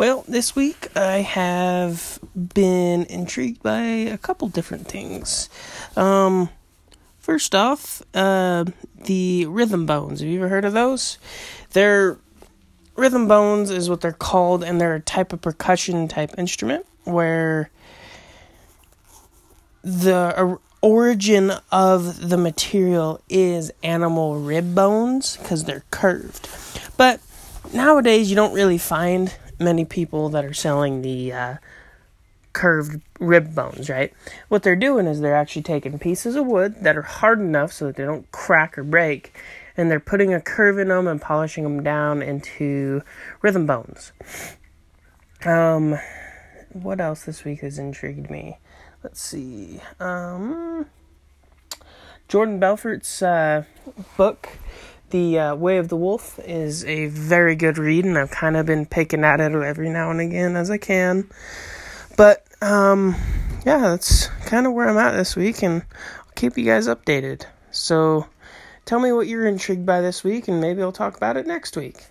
Well, this week I have been intrigued by a couple different things. Um, first off, uh, the rhythm bones. Have you ever heard of those? They're rhythm bones is what they're called, and they're a type of percussion type instrument where the origin of the material is animal rib bones because they're curved. But nowadays, you don't really find many people that are selling the uh, curved rib bones, right? What they're doing is they're actually taking pieces of wood that are hard enough so that they don't crack or break, and they're putting a curve in them and polishing them down into rhythm bones. Um, what else this week has intrigued me? Let's see. Um, Jordan Belfort's uh, book, The uh, Way of the Wolf, is a very good read, and I've kind of been picking at it every now and again as I can. But um, yeah, that's kind of where I'm at this week, and I'll keep you guys updated. So tell me what you're intrigued by this week, and maybe I'll talk about it next week.